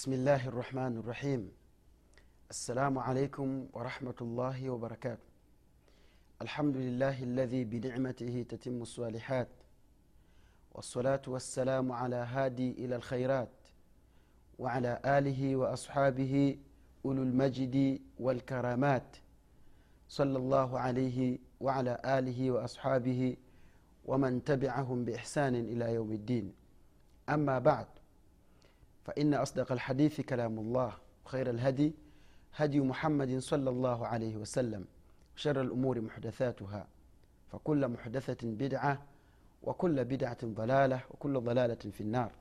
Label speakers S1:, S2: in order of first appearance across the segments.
S1: بسم الله الرحمن الرحيم السلام عليكم ورحمة الله وبركاته الحمد لله الذي بنعمته تتم الصالحات والصلاة والسلام على هادي إلى الخيرات وعلى آله وأصحابه أولو المجد والكرامات صلى الله عليه وعلى آله وأصحابه ومن تبعهم بإحسان إلى يوم الدين أما بعد فإن أصدق الحديث كلام الله وخير الهدي هدي محمد صلى الله عليه وسلم وشر الأمور محدثاتها فكل محدثة بدعة وكل بدعة ضلالة وكل ضلالة في النار.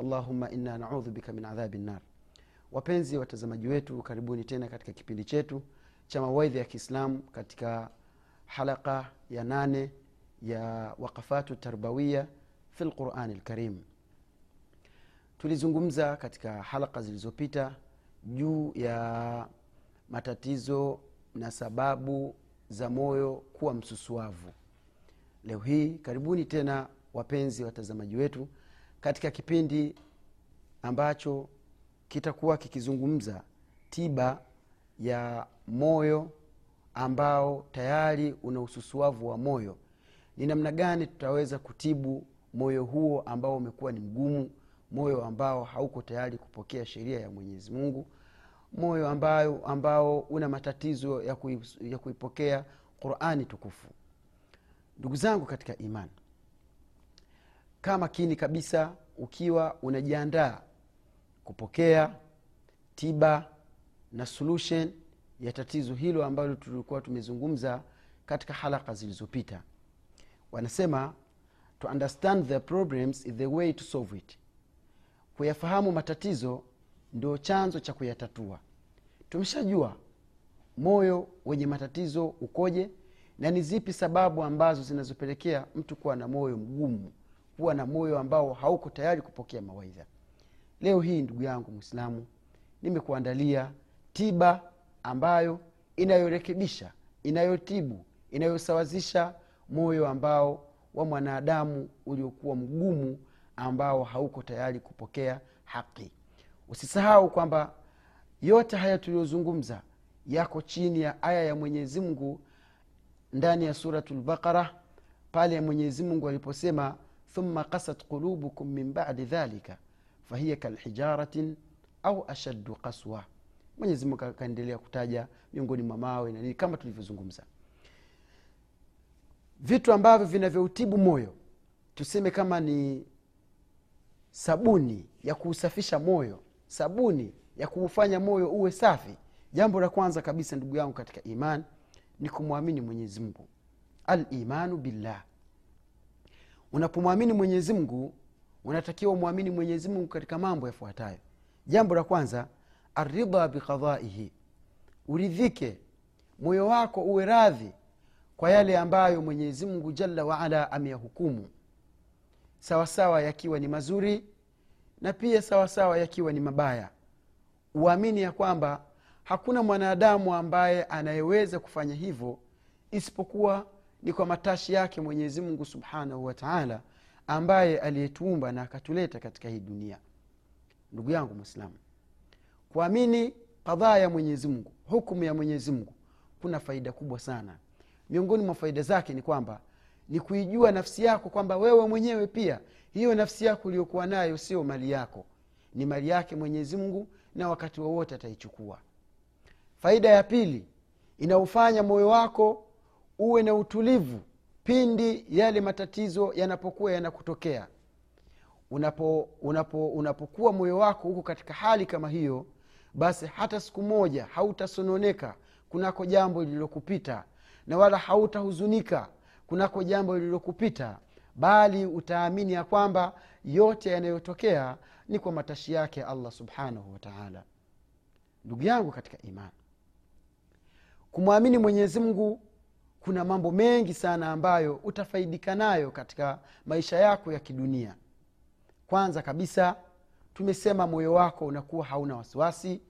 S1: اللهم إنا نعوذ بك من عذاب النار. Wapenzi watazamaji wetu karibuni tena katika kipindi chetu cha mawaidhi ya kiislamu katika halaka ya nane ya waqafatu tarbawiya fi lqurani lkarim tulizungumza katika halaka zilizopita juu ya matatizo na sababu za moyo kuwa msusuavu. Leo hii karibuni tena wapenzi watazamaji wetu katika kipindi ambacho kitakuwa kikizungumza tiba ya moyo ambao tayari una ususuavu wa moyo. Ni namna gani tutaweza kutibu moyo huo ambao umekuwa ni mgumu moyo ambao hauko tayari kupokea sheria ya mwenyezi mungu moyo ambayo, ambao una matatizo ya, kui, ya kuipokea qurani tukufu. Ndugu zangu katika imani kaa makini kabisa ukiwa unajiandaa kupokea tiba na solution ya tatizo hilo ambalo tulikuwa tumezungumza katika halaka zilizopita. Wanasema to understand the problems is the way to solve it kuyafahamu matatizo ndio chanzo cha kuyatatua. Tumeshajua moyo wenye matatizo ukoje na ni zipi sababu ambazo zinazopelekea mtu kuwa na moyo mgumu kuwa na moyo ambao hauko tayari kupokea mawaidha. Leo hii ndugu yangu mwislamu nimekuandalia tiba ambayo inayorekebisha inayotibu inayosawazisha moyo ambao wa mwanadamu uliokuwa mgumu ambao hauko tayari kupokea haki. Usisahau kwamba yote haya tuliyozungumza yako chini ya aya ya mwenyezi mungu ndani ya surat lbaqara pale mwenyezi mungu aliposema thumma kasat qulubukum min badi dhalika fahiya kalhijaratin au ashaddu kaswa mwenyezi mungu akaendelea kutaja miongoni mwa mawe na nini kama tulivyozungumza. Vitu ambavyo vinavyoutibu moyo tuseme kama ni sabuni ya kuusafisha moyo sabuni ya kuufanya moyo uwe safi. Jambo la kwanza kabisa ndugu yangu katika iman ni kumwamini mwenyezi mungu. Alimanu billah. Unapomwamini mwenyezi mungu unatakiwa umwamini mwenyezi katika mambo yafuatayo. Jambo la kwanza aridha biqadaihi uridhike moyo wako uwe radhi kwa yale ambayo mwenyezi mungu jalla waala ameyahukumu sawasawa yakiwa ni mazuri na pia sawasawa yakiwa ni mabaya. Uamini ya kwamba hakuna mwanadamu ambaye anayeweza kufanya hivyo isipokuwa ni kwa matashi yake mwenyezi mungu subhanahu wataala ambaye aliyetuumba na akatuleta katika hii dunia. Ndugu yangu mwislamu kuamini kadhaa ya mwenyezi mungu hukumu ya mwenyezi mungu kuna faida kubwa sana. Miongoni mwa faida zake ni kwamba ni kuijua nafsi yako kwamba wewe mwenyewe pia hiyo nafsi yako uliyokuwa nayo sio mali yako. Ni mali yake mwenyezi mungu na wakati wowote ataichukua. Faida ya pili inaufanya moyo wako uwe na utulivu pindi yale matatizo yanapokuwa yanakutokea. Unapo, unapo, unapokuwa moyo wako huko katika hali kama hiyo basi hata siku moja hautasononeka kunako jambo lililokupita na wala hautahuzunika kunako jambo lililokupita bali utaamini ya kwamba yote yanayotokea ni kwa matashi yake allah subhanahu wataala ndugu yangu katika imani kumwamini mwenyezi mungu kuna mambo mengi sana ambayo utafaidika nayo katika maisha yako ya kidunia. Kwanza kabisa tumesema moyo wako unakuwa hauna wasiwasi.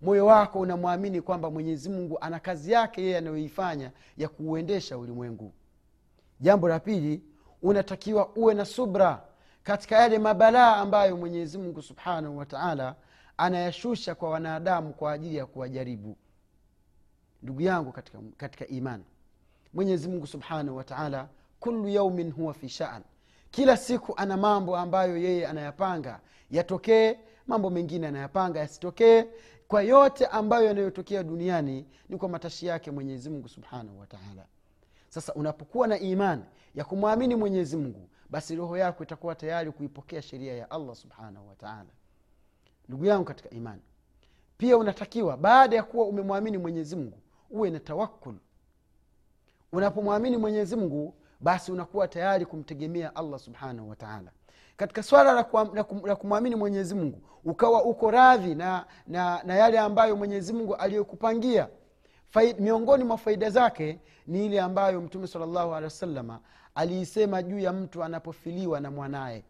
S1: Moyo wako unamwamini kwamba mwenyezi mungu ana kazi yake yeye anayoifanya ya kuuendesha ulimwengu jambo la pili unatakiwa uwe na subra katika yale mabalaa ambayo mwenyezi mungu subhanahu wataala anayashusha kwa wanadamu kwa ajili ya kuwajaribu. Ndugu yangu katika, katika imani mwenyezi mungu subhanahu wataala kulu yaumin huwa fi shan kila siku ana mambo ambayo yeye anayapanga yatokee mambo mengine anayapanga yasitokee. Kwa yote ambayo yanayotokea duniani ni kwa matashi yake mwenyezi mungu subhanahu wataala sasa unapokuwa na imani ya kumwamini mwenyezi mungu basi roho yako itakuwa tayari kuipokea sheria ya allah subhanahu wataala ndugu yangu katika imani pia unatakiwa baada ya kuwa umemwamini mwenyezi mungu uwe na tawakul unapomwamini mwenyezi mungu basi unakuwa tayari kumtegemea allah subhanahu wataala katika swala la, kumwamini mwenyezi mungu ukawa uko radhi na, na, na yale ambayo mwenyezi mungu aliyokupangia Faid, miongoni mwa faida zake ni ile ambayo mtume salllahu alehi wasalama aliisema juu ya mtu anapofiliwa na mwanaye.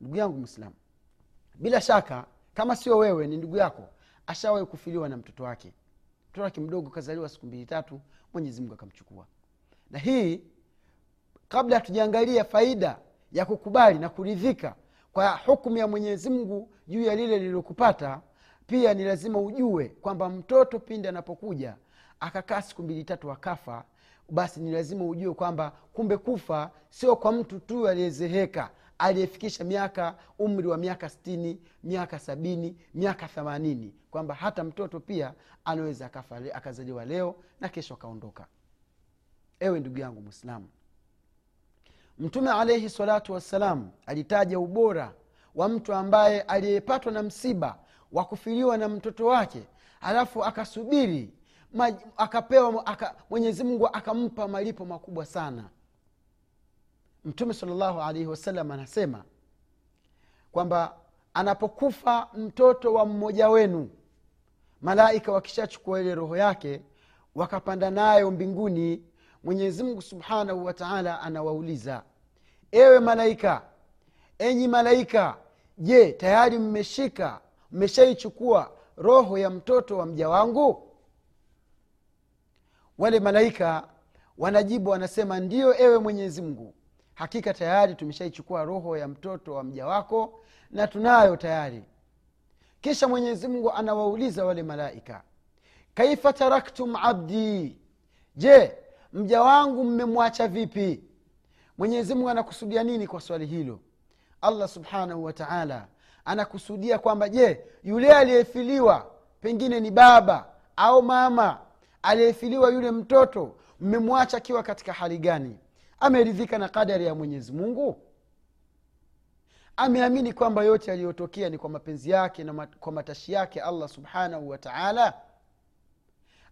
S1: Ndugu yangu mwislamu bila shaka kama sio wewe ni ndugu yako ashawahi kufiliwa na mtoto wake. Mtoto wake mdogo kazaliwa siku mbili tatu mwenyezi akamchukua. Na hii kabla hatujaangalia faida ya kukubali na kuridhika kwa hukumu ya mwenyezi mungu juu ya lile lililokupata pia ni lazima ujue kwamba mtoto pindi anapokuja akakaa siku mbili tatu akafa basi ni lazima ujue kwamba kumbe kufa sio kwa mtu tu aliyezeheka aliyefikisha miaka umri wa miaka stini miaka sabini miaka themanini kwamba hata mtoto pia anaweza akazaliwa leo na kesho akaondoka. Ewe ndugu yangu mwislamu mtume alaihi salatu wassalam alitaja ubora wa mtu ambaye aliyepatwa na msiba wa kufiliwa na mtoto wake alafu akasubiri maj, akapewa aka, mwenyezi mungu akampa malipo makubwa sana. Mtume salllahu alaihi wasallam anasema kwamba anapokufa mtoto wa mmoja wenu malaika wakishachukua ile roho yake wakapanda nayo mbinguni mwenyezi mungu subhanahu wataala anawauliza ewe malaika enyi malaika je tayari mmeshika mmeshaichukua roho ya mtoto wa mja wangu? Wale malaika wanajibu wanasema ndiyo ewe mwenyezi mungu. Hakika tayari tumeshaichukua roho ya mtoto wa mja wako na tunayo tayari. Kisha mwenyezi mungu anawauliza wale malaika kaifa taraktum abdi? Je mja wangu mmemwacha vipi? Mwenyezi mungu anakusudia nini kwa swali hilo? Allah subhanahu wataala anakusudia kwamba je yule aliyefiliwa pengine ni baba au mama? Aliyefiliwa yule mtoto mmemwacha akiwa katika hali gani? Ameridhika na kadari ya mwenyezi mungu? Ameamini kwamba yote yaliyotokea ni kwa mapenzi yake na kwa matashi yake allah subhanahu wa taala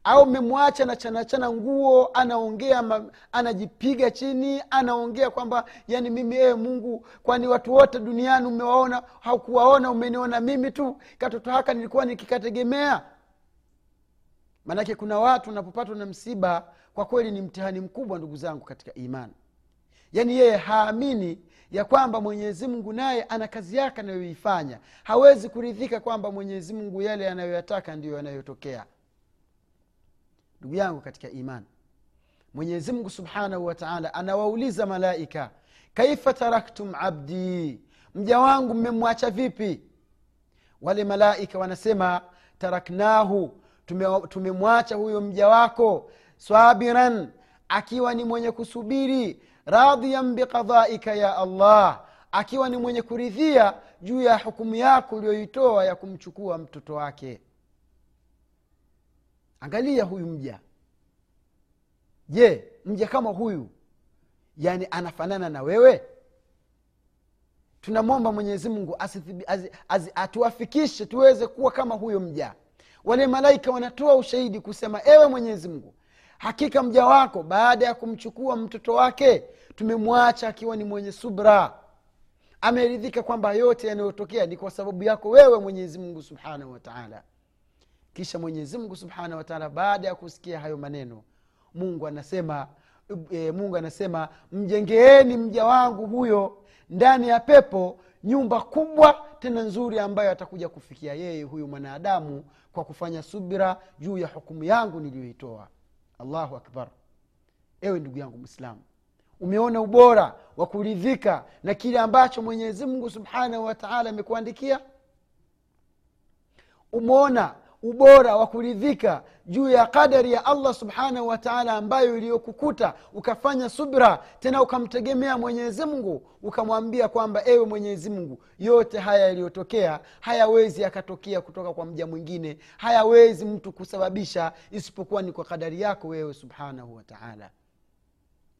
S1: au mmemwacha nachanachana nguo anaongea anajipiga chini anaongea kwamba yani mimi ee mungu kwani watu wote duniani umewaona haukuwaona umeniona mimi tu katoto haka nilikuwa nikikategemea? Maanake kuna watu unapopatwa na msiba kwa kweli ni mtihani mkubwa ndugu zangu katika imani. Yaani yeye haamini ya kwamba mwenyezi mungu naye ana kazi yake anayoifanya. Hawezi kuridhika kwamba mwenyezi mungu yale anayoyataka ndiyo yanayotokea ndugu yangu katika imani. Mwenyezi mungu subhanahu wataala anawauliza malaika kaifa taraktum abdi? Mja wangu mmemwacha vipi? Wale malaika wanasema taraknahu tumemwacha huyo mja wako swabiran akiwa ni mwenye kusubiri radhiyan biqadhaika ya allah akiwa ni mwenye kuridhia juu ya hukumu yako uliyoitoa ya kumchukua mtoto wake angalia huyu mja. Je mja kama huyu yani anafanana na wewe? Tunamwomba mwenyezi mungu atuafikishe tuweze kuwa kama huyo mja. Wale malaika wanatoa ushahidi kusema ewe mwenyezi mungu hakika mja wako baada ya kumchukua mtoto wake tumemwacha akiwa ni mwenye subra. Ameridhika kwamba yote yanayotokea ni kwa sababu yako wewe mwenyezi mungu subhanahu wataala kisha mwenyezi mungu subhanahu wataala baada ya kusikia hayo maneno mungu anasema e, mungu anasema mjengeeni mja wangu huyo ndani ya pepo nyumba kubwa tena nzuri ambayo atakuja kufikia yeye huyu mwanadamu kwa kufanya subira juu ya hukumu yangu niliyoitoa. Allahu akbar. Ewe ndugu yangu mwislamu umeona ubora wa kuridhika na kile ambacho mwenyezi mungu subhanahu wataala amekuandikia? Umeona ubora wa kuridhika juu ya qadari ya allah subhanahu wataala ambayo iliyokukuta ukafanya subra tena ukamtegemea mwenyezi mungu ukamwambia kwamba ewe mwenyezi mungu yote haya yaliyotokea hayawezi yakatokea kutoka kwa mja mwingine hayawezi mtu kusababisha isipokuwa ni kwa kadari yako wewe subhanahu wataala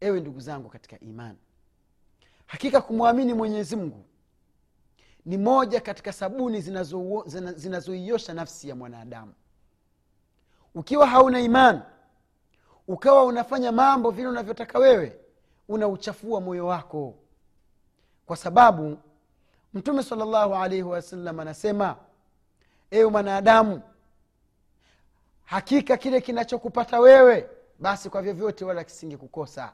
S1: ewe ndugu zangu katika imani hakika kumwamini mwenyezi mungu ni moja katika sabuni zinazoiosha zina, zinazo nafsi ya mwanadamu. Ukiwa hauna imani ukawa unafanya mambo vile unavyotaka wewe unauchafua moyo wako. Kwa sababu mtume salllahu alaihi wasallam anasema ewe mwanadamu hakika kile kinachokupata wewe basi kwa vyovyote wala kisingekukosa.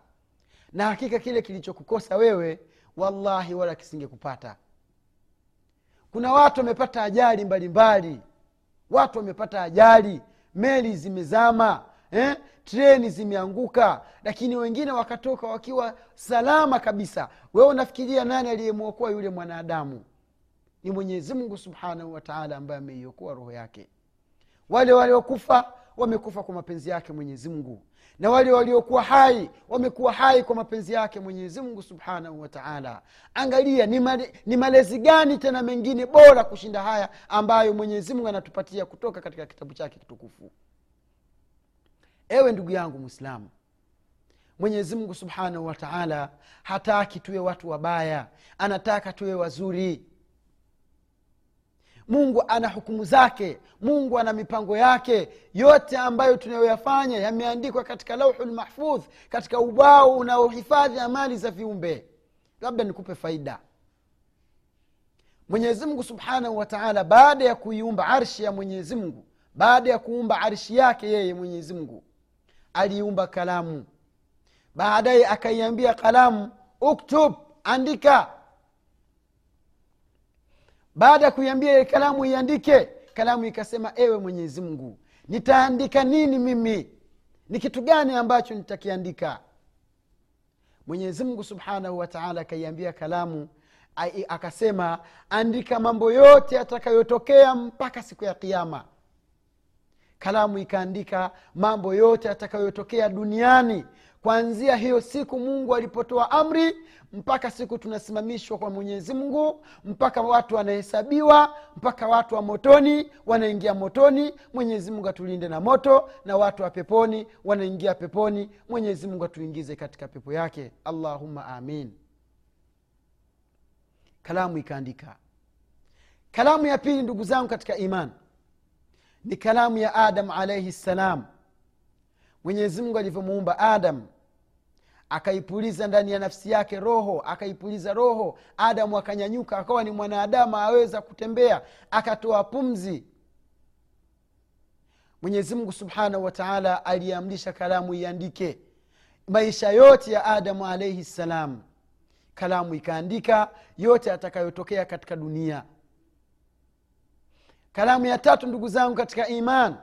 S1: Na hakika kile kilichokukosa wewe wallahi wala kisingekupata kuna watu wamepata ajali mbalimbali. Mbali. watu wamepata ajali. Meli zimezama eh? treni zimeanguka. Lakini wengine wakatoka wakiwa salama kabisa. Wewe unafikiria nani aliyemwokoa yule mwanadamu? Ni mwenyezi mungu subhanahu wataala ambaye ameiokoa roho yake. Wale waliokufa wamekufa kwa mapenzi yake mwenyezi mungu. Na wale waliokuwa hai wamekuwa hai kwa mapenzi yake mwenyezi mungu subhanahu wataala angalia ni, male, ni malezi gani tena mengine bora kushinda haya ambayo mwenyezi mungu anatupatia kutoka katika kitabu chake kitukufu? Ewe ndugu yangu mwislamu mwenyezi mungu subhanahu wataala hataki tuwe watu wabaya. Anataka tuwe wazuri mungu ana hukumu zake mungu ana mipango yake. Yote ambayo tunayoyafanya yameandikwa katika lauhu lmahfudh katika ubao unaohifadhi amali za viumbe. Labda nikupe faida. Mwenyezimngu subhanahu wataala baada ya kuiumba arshi ya mwenyezimngu baada ya kuumba arshi yake yeye mwenyezimngu aliiumba kalamu. Baadaye akaiambia kalamu uktub andika baada ya kuiambia kalamu iandike kalamu ikasema ewe mwenyezi mungu nitaandika nini mimi? Ni kitu gani ambacho nitakiandika? Mwenyezi mungu subhanahu wataala akaiambia kalamu akasema andika mambo yote yatakayotokea mpaka siku ya kiama kalamu ikaandika mambo yote yatakayotokea duniani kuanzia hiyo siku mungu alipotoa amri mpaka siku tunasimamishwa kwa mwenyezi mungu mpaka watu wanahesabiwa mpaka watu wa motoni wanaingia motoni mwenyezi mungu atulinde na moto na watu wa peponi wanaingia peponi mwenyezi mungu atuingize katika pepo yake. Allahumma amin. Kalamu ikaandika. Kalamu ya pili ndugu zangu katika iman ni kalamu ya adam alaihi ssalam mwenyezi mungu alivyomuumba adamu akaipuliza ndani ya nafsi yake roho akaipuliza roho adamu akanyanyuka akawa ni mwanadamu aweza kutembea akatoa pumzi. Mwenyezi mungu subhanahu wataala aliamrisha kalamu iandike. Maisha yote ya adamu alaihi ssalam kalamu ikaandika yote atakayotokea katika dunia. Kalamu ya tatu ndugu zangu katika iman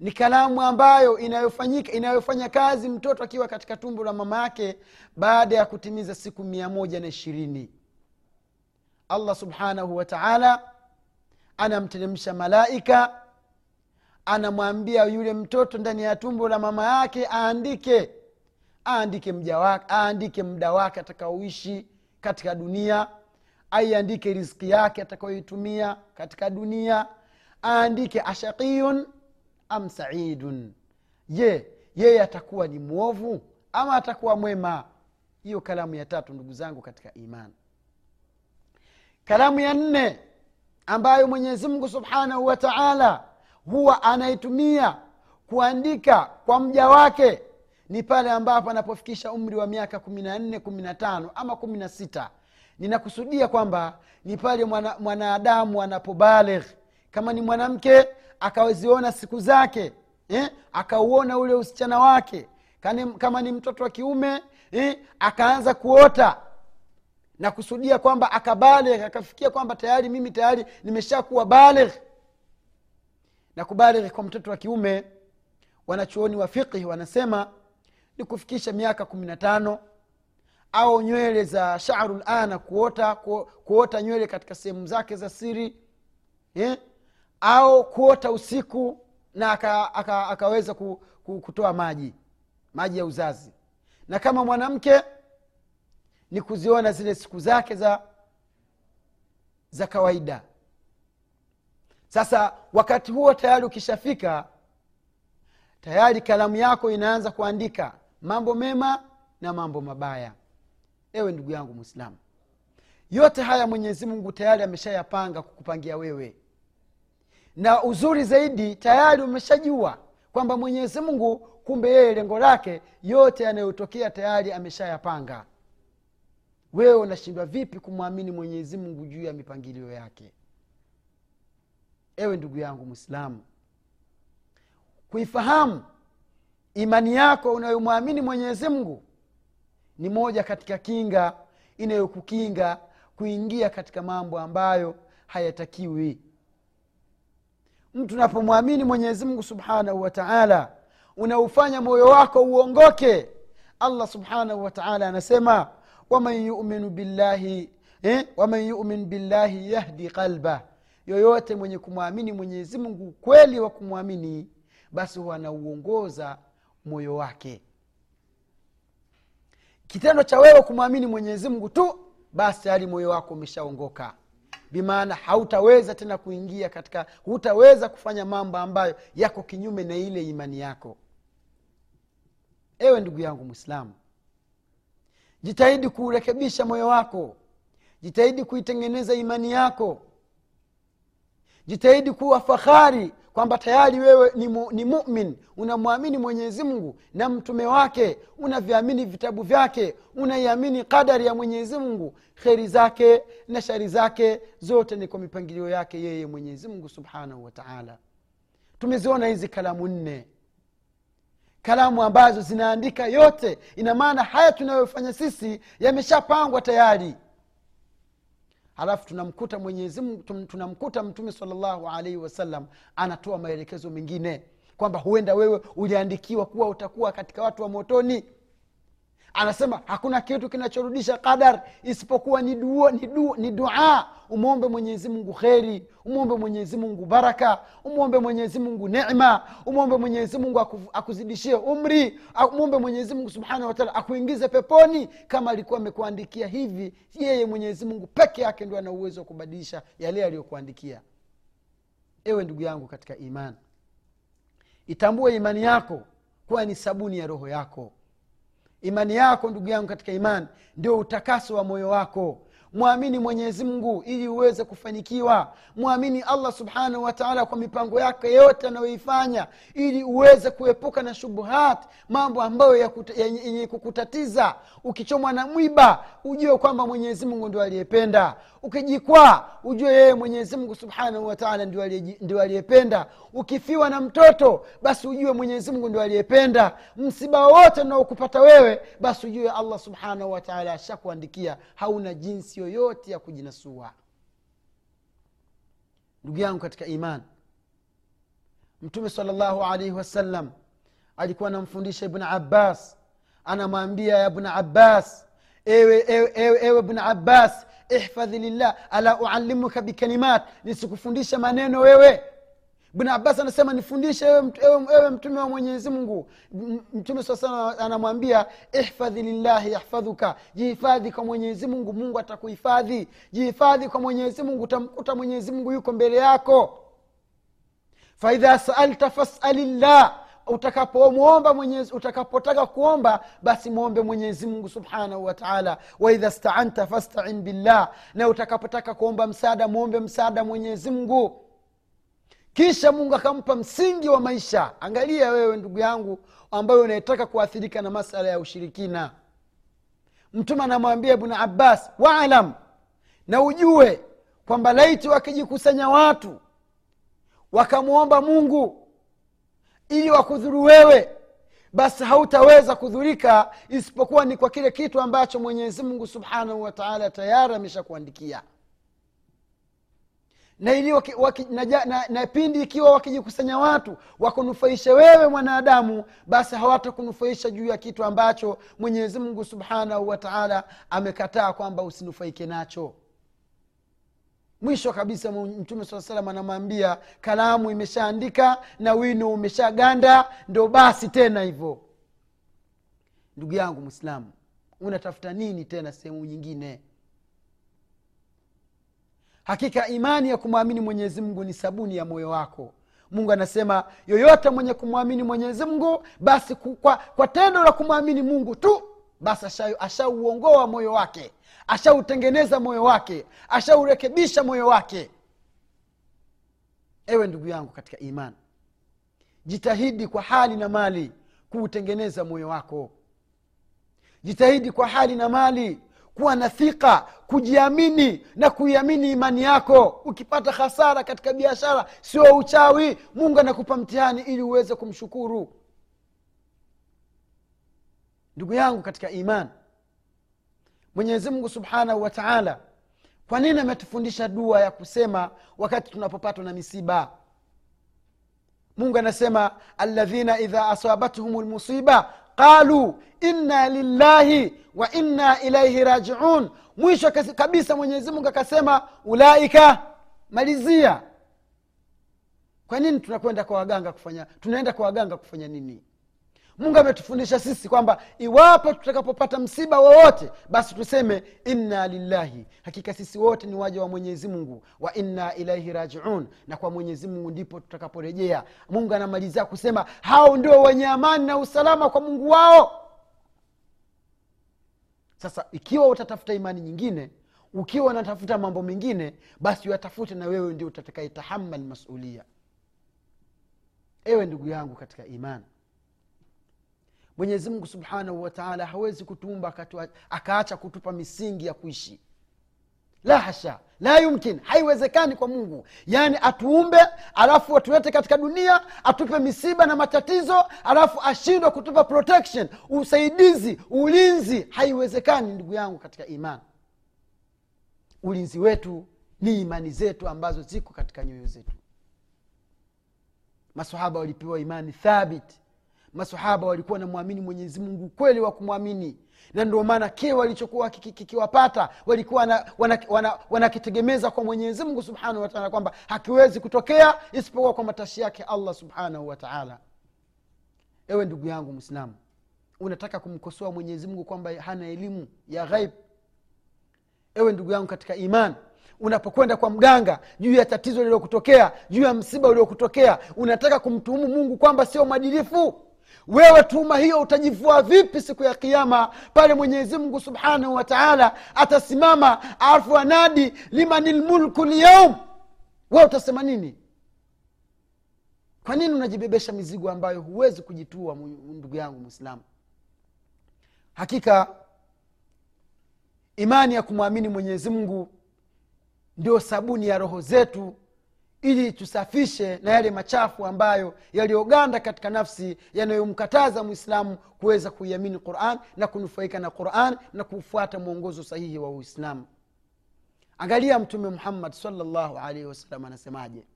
S1: ni kalamu ambayo inayofanyika inayofanya kazi mtoto akiwa katika tumbo la mama yake baada ya kutimiza siku mia moja na ishirini. Allah subhanahu wataala anamteremsha malaika anamwambia yule mtoto ndani ya tumbo la mama yake aandike aandike mja wake aandike muda wake atakaoishi katika dunia aiandike riziki yake atakayoitumia katika dunia aandike ashaqiyun am saidun. Je yeye atakuwa ni mwovu ama atakuwa mwema? Hiyo kalamu ya tatu ndugu zangu katika iman. Kalamu ya nne ambayo mwenyezi mungu subhanahu wa taala huwa anaitumia kuandika kwa mja wake ni pale ambapo anapofikisha umri wa miaka kumi na nne kumi na tano ama kumi na sita. Ninakusudia kwamba ni pale mwanadamu mwana anapobaligh. Kama ni mwanamke akaziona siku zake eh? akauona ule usichana wake Kani, kama ni mtoto wa kiume eh? akaanza kuota na kusudia kwamba akabaligh akafikia kwamba tayari mimi tayari nimeshakuwa baligh na kubaligh kwa mtoto wa kiume wanachuoni wa fiqhi wanasema ni kufikisha miaka kumi na tano au nywele za sharu lana kuota ku, kuota nywele katika sehemu zake za siri eh? Au kuota usiku na aka, aka, akaweza ku, ku, kutoa maji maji ya uzazi. Na kama mwanamke ni kuziona zile siku zake za za kawaida. Sasa wakati huo tayari ukishafika tayari kalamu yako inaanza kuandika mambo mema na mambo mabaya. Ewe ndugu yangu mwislamu yote haya mwenyezi mungu tayari ameshayapanga kukupangia wewe na uzuri zaidi tayari umeshajua kwamba mwenyezi mungu kumbe yeye lengo lake yote yanayotokea tayari ameshayapanga. Wewe unashindwa vipi kumwamini mwenyezi mungu juu ya mipangilio yake? Ewe ndugu yangu mwislamu kuifahamu imani yako unayomwamini mwenyezi mungu ni moja katika kinga inayokukinga kuingia katika mambo ambayo hayatakiwi mtu napomwamini mungu subhanahu wa taala unaufanya moyo wako uongoke. Allah subhanahu wa taala anasema waman yuminu billahi eh? waman yumin billahi yahdi qalbah yoyote mwenye kumwamini mwenyezi kweli wa kumwamini basi huwa moyo wake. Kitendo cha wewe kumwamini mwenyezi mungu tu basi tayari moyo wako umeshaongoka bimaana hautaweza tena kuingia katika hutaweza kufanya mambo ambayo yako kinyume na ile imani yako. Ewe ndugu yangu mwislamu jitahidi kuurekebisha moyo wako. Jitahidi kuitengeneza imani yako. Jitahidi kuwa fahari kwamba tayari wewe ni, mu, ni mumin unamwamini mwenyezi mungu na mtume wake unaviamini vitabu vyake unaiamini qadari ya mwenyezi mungu kheri zake na shari zake zote ni kwa mipangilio yake yeye mwenyezi mungu subhanahu wa taala. Tumeziona hizi kalamu nne. Kalamu ambazo zinaandika yote ina maana haya tunayofanya sisi yameshapangwa tayari halafu tunamkuta mwenyezi tunamkuta mtume salllahu alaihi wasallam anatoa maelekezo mengine kwamba huenda wewe uliandikiwa kuwa utakuwa katika watu wa motoni anasema hakuna kitu kinachorudisha qadar isipokuwa ni dua, ni, dua, ni dua. Umwombe mwenyezimungu kheri umwombe mwenyezimungu baraka umwombe mwenyezimungu nema umwombe mwenyezimungu akuzidishie umri umwombe mwenyezimungu subhanahu wataala akuingize peponi. Kama alikuwa amekuandikia hivi yeye mwenyezimungu peke yake ndo ana uwezo wa kubadilisha yale aliyokuandikia. Ewe ndugu yangu katika imani itambue imani yako kuwa ni sabuni ya roho yako imani yako ndugu yangu katika imani ndio utakaso wa moyo wako mwamini mwenyezi mungu ili uweze kufanikiwa. Mwamini allah subhanahu wataala kwa mipango yake yote anayoifanya ili uweze kuepuka na shubuhat mambo ambayo yenye kukutatiza. Ukichomwa na mwiba ujue kwamba mwenyezi mungu ndio aliyependa. Ukijikwaa ujue yeye mwenyezi mungu subhanahu wataala ndio aliyependa. Ukifiwa na mtoto basi ujue mwenyezi mungu ndio aliyependa. Msiba wote unaokupata wewe basi ujue allah subhanahu wataala ashakuandikia. Hauna jinsi yoyote ya kujinasua. Ndugu yangu katika iman mtume salllahu alaihi wasallam alikuwa anamfundisha ibn abbas anamwambia ya abbas ewe, ewe, ewe, ewe bna abbas ihfadhi lillah ala uallimuka bikalimat nisikufundisha maneno wewe bn abbas anasema nifundishe ewe, mtume wa mwenyezi mungu. Mtume saa anamwambia ihfadhi lillahi yahfadhuka jihifadhi kwa mwenyezi mungu mungu atakuhifadhi. Jihifadhi kwa mwenyezi mungu utamkuta mwenyezi mungu yuko mbele yako. Faidha saalta fasalillah utakapomwomba mwenyezi utakapotaka kuomba basi mwombe mwenyezi mungu subhanahu wataala waidha staanta fastain billah na utakapotaka kuomba msaada mwombe msaada mwenyezi mungu kisha mungu akampa msingi wa maisha. Angalia wewe ndugu yangu ambayo unaetaka kuathirika na masala ya ushirikina. Mtume anamwambia bnu abbas waalam na ujue kwamba laiti wakijikusanya watu wakamwomba mungu ili wakudhuru wewe basi hautaweza kudhurika isipokuwa ni kwa kile kitu ambacho mwenyezi mungu subhanahu wataala tayari ameshakuandikia na, ili waki, waki, na, na, na pindi ikiwa wakijikusanya watu wakunufaishe wewe mwanadamu basi hawatakunufaisha juu ya kitu ambacho mwenyezi mungu subhanahu wataala amekataa kwamba usinufaike nacho. Mwisho kabisa mtume saa salam anamwambia kalamu imeshaandika na wino umeshaganda ndo basi tena hivyo. Ndugu yangu mwislamu unatafuta nini tena sehemu nyingine hakika imani ya kumwamini mwenyezi mungu ni sabuni ya moyo wako. Mungu anasema yoyote mwenye kumwamini mwenyezi mungu basi kwa, kwa tendo la kumwamini mungu tu basi asha- ashauongoa moyo wake ashautengeneza moyo wake ashaurekebisha moyo wake. Ewe ndugu yangu katika imani jitahidi kwa hali na mali kuutengeneza moyo wako. Jitahidi kwa hali na mali kuwa na thika kujiamini na kuiamini imani yako. Ukipata hasara katika biashara sio uchawi. Mungu anakupa mtihani ili uweze kumshukuru. Ndugu yangu katika imani mwenyezimngu subhanahu wa taala kwa nini ametufundisha dua ya kusema wakati tunapopatwa na misiba? Mungu anasema aladhina idha asabathum lmusiba qalu inna lillahi wa inna ilaihi rajiun. Mwisho kabisa mwenyezi mungu akasema ulaika malizia. Kwa nini tunakwenda kwa waganga kufanya tunaenda kwa waganga kufanya nini mungu ametufundisha sisi kwamba iwapo tutakapopata msiba wowote basi tuseme inna lillahi. Hakika sisi wote ni waja wa mwenyezi mungu wa inna ilaihi rajiun. Na kwa mwenyezi mungu ndipo tutakaporejea. Mungu anamalizia kusema hao ndio wenye amani na usalama kwa mungu wao. Sasa ikiwa utatafuta imani nyingine ukiwa unatafuta mambo mengine basi uyatafute na wewe ndio utatakaitahamal masulia. Ewe ndugu yangu katika imani mwenyezi mungu subhanahu wataala hawezi kutuumba akaacha kutupa misingi ya kuishi. La hasha la yumkin haiwezekani kwa mungu. Yaani atuumbe alafu atulete katika dunia atupe misiba na matatizo alafu ashindwe kutupa protection usaidizi ulinzi. Haiwezekani ndugu yangu katika imani ulinzi wetu ni imani zetu ambazo ziko katika nyoyo zetu. Masahaba walipewa imani thabiti masahaba walikuwa namwamini mwenyezi mungu kweli wa kumwamini. Na ndio maana kile walichokuwa kikiwapata walikuwa wanakitegemeza wana, wana, kwa mwenyezi mungu subhanahu wataala kwamba hakiwezi kutokea isipokuwa kwa matashi yake allah subhanahu wataala ewe ndugu yangu mwislamu unataka kumkosoa mwenyezi mungu kwamba hana elimu ya ghaib? Ewe ndugu yangu katika iman unapokwenda kwa mganga juu ya tatizo lililokutokea juu ya msiba uliokutokea unataka kumtuhumu mungu kwamba sio mwadilifu wewe tuhuma hiyo utajivua vipi siku ya kiama pale mwenyezi mungu subhanahu wa taala atasimama alafu anadi limani lmulku lyaum wewe utasema nini? Kwa nini unajibebesha mizigo ambayo huwezi kujitua ndugu yangu mwislamu hakika imani ya kumwamini mwenyezi mungu ndio sabuni ya roho zetu ili tusafishe na yale machafu ambayo yaliyoganda katika nafsi yanayomkataza mwislamu kuweza kuiamini quran na kunufaika na quran na kufuata mwongozo sahihi wa uislamu. Angalia mtume muhammad salllahu alaihi wasallam anasemaje?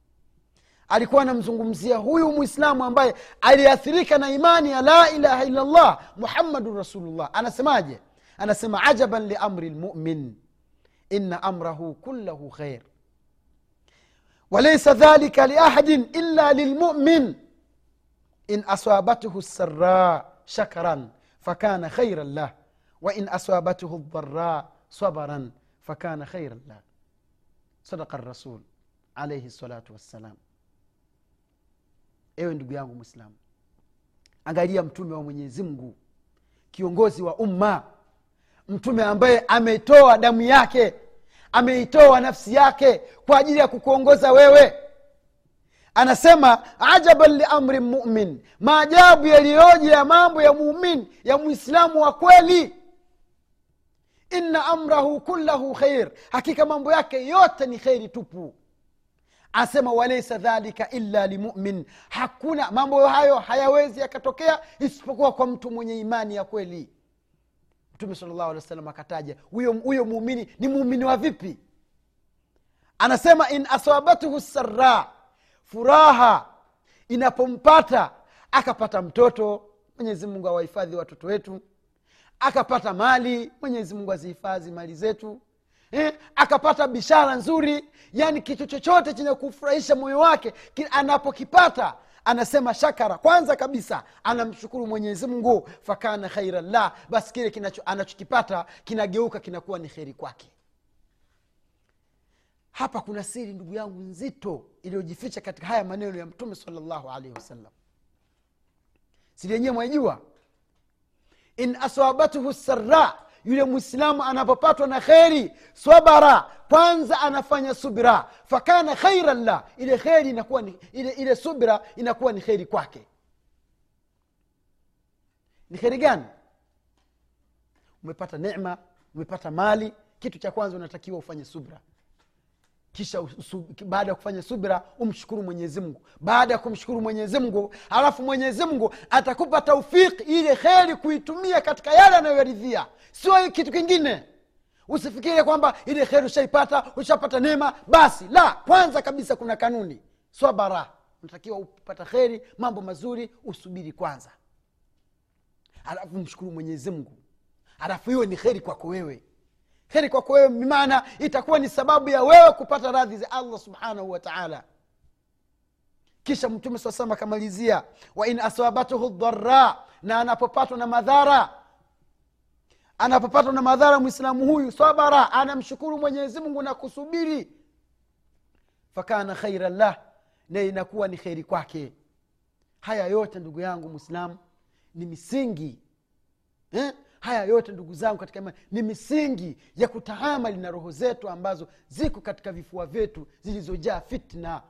S1: Alikuwa anamzungumzia huyu mwislamu ambaye aliathirika na imani ya la ilaha illallah muhammadun rasulullah. Anasemaje? Anasema ajaban liamri lmumin. Ina amrahu kullahu khair walaisa dhalika liahadin illa lilmumin in asabathu sara shakaran fakana khairan lah. Wain asabathu ldara sabaran fakana khairan lah. Sadaka rasul alaihi salatu wassalam. Ewe ndugu yangu mwislamu angalia mtume wa mwenyezi mungu kiongozi wa umma mtume ambaye ametoa damu yake ameitoa nafsi yake kwa ajili ya kukuongoza wewe. Anasema ajaban liamri mumin. Maajabu yaliyoje ya mambo ya mumin ya mwislamu wa kweli. Inna amrahu kullahu khair. Hakika mambo yake yote ni kheri tupu. Asema walaisa dhalika illa limumin hakuna mambo hayo hayawezi yakatokea isipokuwa kwa mtu mwenye imani ya kweli mtume salllahu alehi wa sallam akataja huyo muumini ni muumini wa vipi? Anasema in asabathu sara furaha inapompata akapata mtoto mwenyezi mungu awahifadhi watoto wetu. Akapata mali mwenyezi mungu azihifadhi mali zetu. Eh, akapata bishara nzuri yani kitu chochote chenye kufurahisha moyo wake anapokipata anasema shakara kwanza kabisa anamshukuru mwenyezi mungu fakana khairan lah basi kile anachokipata kinageuka kinakuwa ni kheri kwake. Hapa kuna siri ndugu yangu nzito iliyojificha katika haya maneno ya mtume salllahu alaihi wasallam. Siri yenyewe mwaijua? In asabathu sara yule mwislamu anapopatwa na kheri sabara kwanza anafanya subira. Fakana khairan la ile kheri inakuwa ni, ile, ile subira inakuwa ni kheri kwake. Ni kheri gani? Umepata nema umepata mali kitu cha kwanza unatakiwa ufanye subra kisha baada ya kufanya subira umshukuru mwenyezi mungu. Baada ya kumshukuru mwenyezi mungu alafu mwenyezi mungu atakupa taufiki ile kheri kuitumia katika yale anayoyaridhia. Sio kitu kingine usifikirie kwamba ile kheri ushaipata ushapata neema. Basi la kwanza kabisa kuna kanuni. Swabara unatakiwa upata kheri mambo mazuri usubiri kwanza. Alafu mshukuru mwenyezi mungu. Alafu hiyo ni kheri kwako wewe. Heri kwako wewe maana itakuwa ni sababu ya wewe kupata radhi za allah subhanahu wataala kisha mtume saa salam akamalizia wain aswabatuhu dhara na anapopatwa na madhara anapopatwa na madhara mwislamu huyu sabara anamshukuru mwenyezi mungu na kusubiri. Fakana khaira llah na inakuwa ni kheri kwake. Haya yote ndugu yangu mwislamu ni misingi eh? haya yote ndugu zangu katika imani ni misingi ya kutahamali na roho zetu ambazo ziko katika vifua vyetu zilizojaa fitna.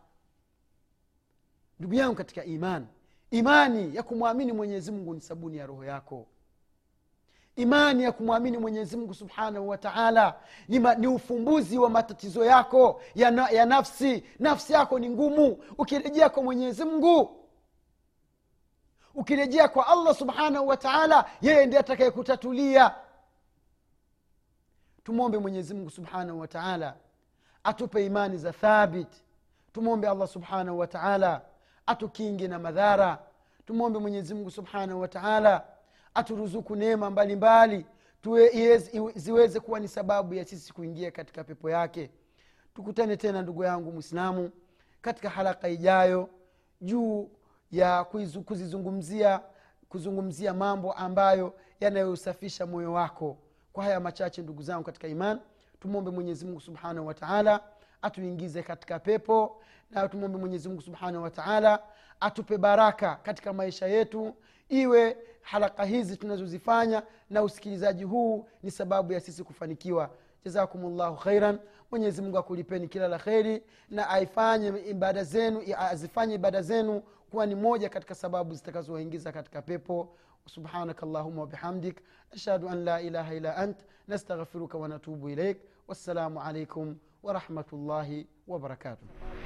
S1: Ndugu yangu katika imani imani ya kumwamini mwenyezi mungu ni sabuni ya roho yako imani ya kumwamini mwenyezi mungu subhanahu wa taala. Ni, ni ufumbuzi wa matatizo yako ya, na, ya nafsi. Nafsi yako ni ngumu. Ukirejea kwa mwenyezi mungu ukirejea kwa allah subhanahu wa taala yeye ndiye atakayekutatulia. Tumwombe mwenyezimngu subhanahu wa taala atupe imani za thabit. Tumwombe allah subhanahu wa taala atukinge na madhara. Tumwombe mwenyezimngu subhanahu wa taala aturuzuku neema mbalimbali ziweze kuwa ni sababu ya sisi kuingia katika pepo yake. Tukutane tena ndugu yangu mwislamu katika haraka ijayo juu ya kuzizungumzia kuzungumzia mambo ambayo yanayosafisha moyo wako. Kwa haya machache ndugu zangu katika iman tumwombe mwenyezimungu subhanahu wataala atuingize katika pepo na tumwombe mwenyezimungu subhanahu wataala atupe baraka katika maisha yetu iwe haraka hizi tunazozifanya na usikilizaji huu ni sababu ya sisi kufanikiwa. Jazakumllahu khairan. Mwenyezi mungu akulipeni kila la kheri na aifanye ibada zenu azifanye ibada zenu kuwa ni moja katika sababu zitakazowaingiza katika pepo. Subhanaka llahuma wabihamdik ashhadu an la ilaha ila ant. Nastaghfiruka wanatubu ilaik wassalamu alaikum warahmatullahi kuwa